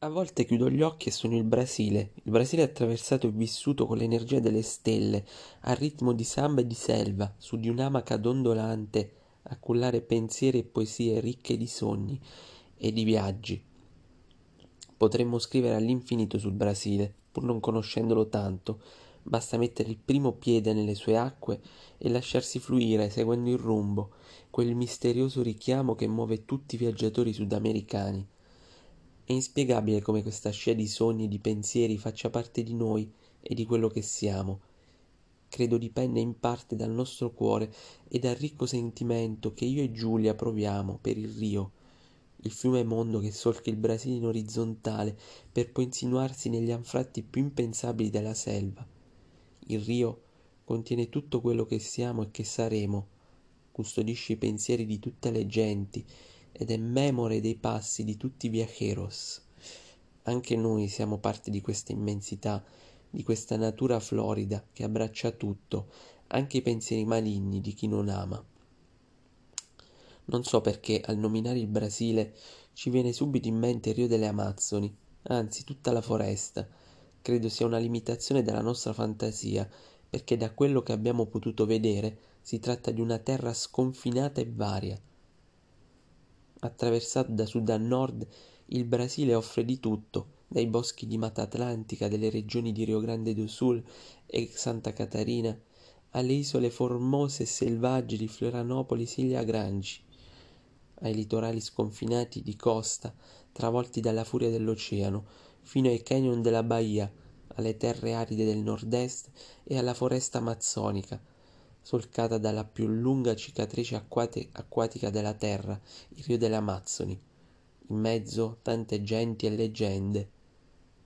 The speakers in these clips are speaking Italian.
A volte chiudo gli occhi e sogno il Brasile, il Brasile attraversato e vissuto con l'energia delle stelle, al ritmo di samba e di selva, su di un'amaca dondolante, a cullare pensieri e poesie ricche di sogni e di viaggi. Potremmo scrivere all'infinito sul Brasile, pur non conoscendolo tanto, basta mettere il primo piede nelle sue acque e lasciarsi fluire seguendo il rumbo, quel misterioso richiamo che muove tutti i viaggiatori sudamericani. È inspiegabile come questa scia di sogni e di pensieri faccia parte di noi e di quello che siamo. Credo dipenda in parte dal nostro cuore e dal ricco sentimento che io e Giulia proviamo per il Rio, il fiume mondo che solca il Brasile in orizzontale per poi insinuarsi negli anfratti più impensabili della selva. Il Rio contiene tutto quello che siamo e che saremo, custodisce i pensieri di tutte le genti ed è memore dei passi di tutti i viajeros. Anche noi siamo parte di questa immensità, di questa natura florida che abbraccia tutto, anche i pensieri maligni di chi non ama. Non so perché al nominare il Brasile ci viene subito in mente il Rio delle Amazzoni, anzi tutta la foresta. Credo sia una limitazione della nostra fantasia, perché da quello che abbiamo potuto vedere si tratta di una terra sconfinata e varia, attraversato da sud a nord, il Brasile offre di tutto, dai boschi di Mata Atlantica delle regioni di Rio Grande do Sul e Santa Catarina, alle isole formose e selvagge di Florianopolis e Ilha Grangi, ai litorali sconfinati di costa, travolti dalla furia dell'oceano, fino ai canyon della Bahia, alle terre aride del nord-est e alla foresta amazzonica, solcata dalla più lunga cicatrice acquatica della terra, il Rio delle Amazzoni. In mezzo tante genti e leggende,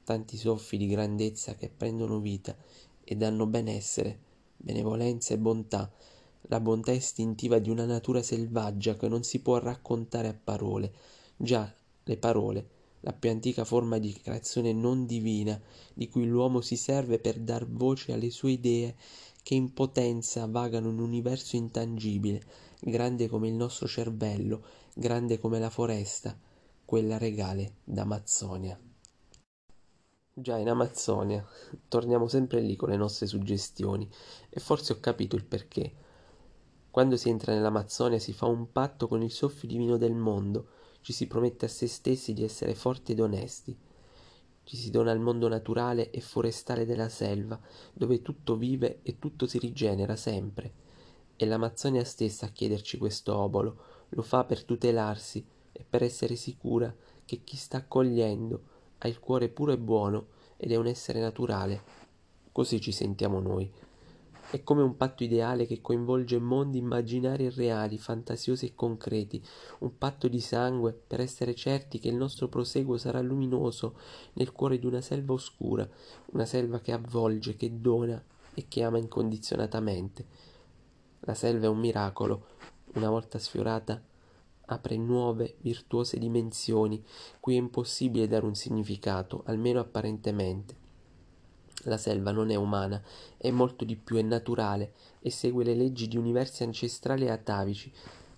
tanti soffi di grandezza che prendono vita e danno benessere, benevolenza e bontà, la bontà istintiva di una natura selvaggia che non si può raccontare a parole. Già, le parole, la più antica forma di creazione non divina, di cui l'uomo si serve per dar voce alle sue idee che in potenza vagano in un universo intangibile, grande come il nostro cervello, grande come la foresta, quella regale d'Amazzonia. Già in Amazzonia, torniamo sempre lì con le nostre suggestioni e forse ho capito il perché. Quando si entra nell'Amazzonia si fa un patto con il soffio divino del mondo, ci si promette a se stessi di essere forti ed onesti ci si dona al mondo naturale e forestale della selva, dove tutto vive e tutto si rigenera sempre. È l'Amazzonia stessa a chiederci questo obolo, lo fa per tutelarsi e per essere sicura che chi sta accogliendo ha il cuore puro e buono ed è un essere naturale. Così ci sentiamo noi. È come un patto ideale che coinvolge mondi immaginari e reali, fantasiosi e concreti, un patto di sangue per essere certi che il nostro proseguo sarà luminoso nel cuore di una selva oscura, una selva che avvolge, che dona e che ama incondizionatamente. La selva è un miracolo, una volta sfiorata apre nuove, virtuose dimensioni, cui è impossibile dare un significato, almeno apparentemente. La selva non è umana, è molto di più, è naturale e segue le leggi di universi ancestrali e atavici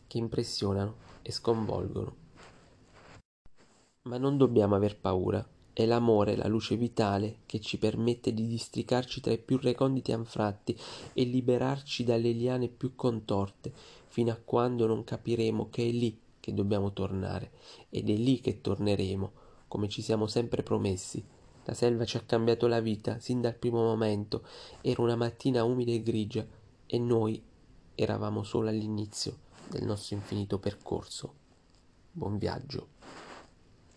che impressionano e sconvolgono. Ma non dobbiamo aver paura. È l'amore, la luce vitale, che ci permette di districarci tra i più reconditi anfratti e liberarci dalle liane più contorte, fino a quando non capiremo che è lì che dobbiamo tornare, ed è lì che torneremo, come ci siamo sempre promessi, la selva ci ha cambiato la vita sin dal primo momento. Era una mattina umida e grigia e noi eravamo solo all'inizio del nostro infinito percorso. Buon viaggio.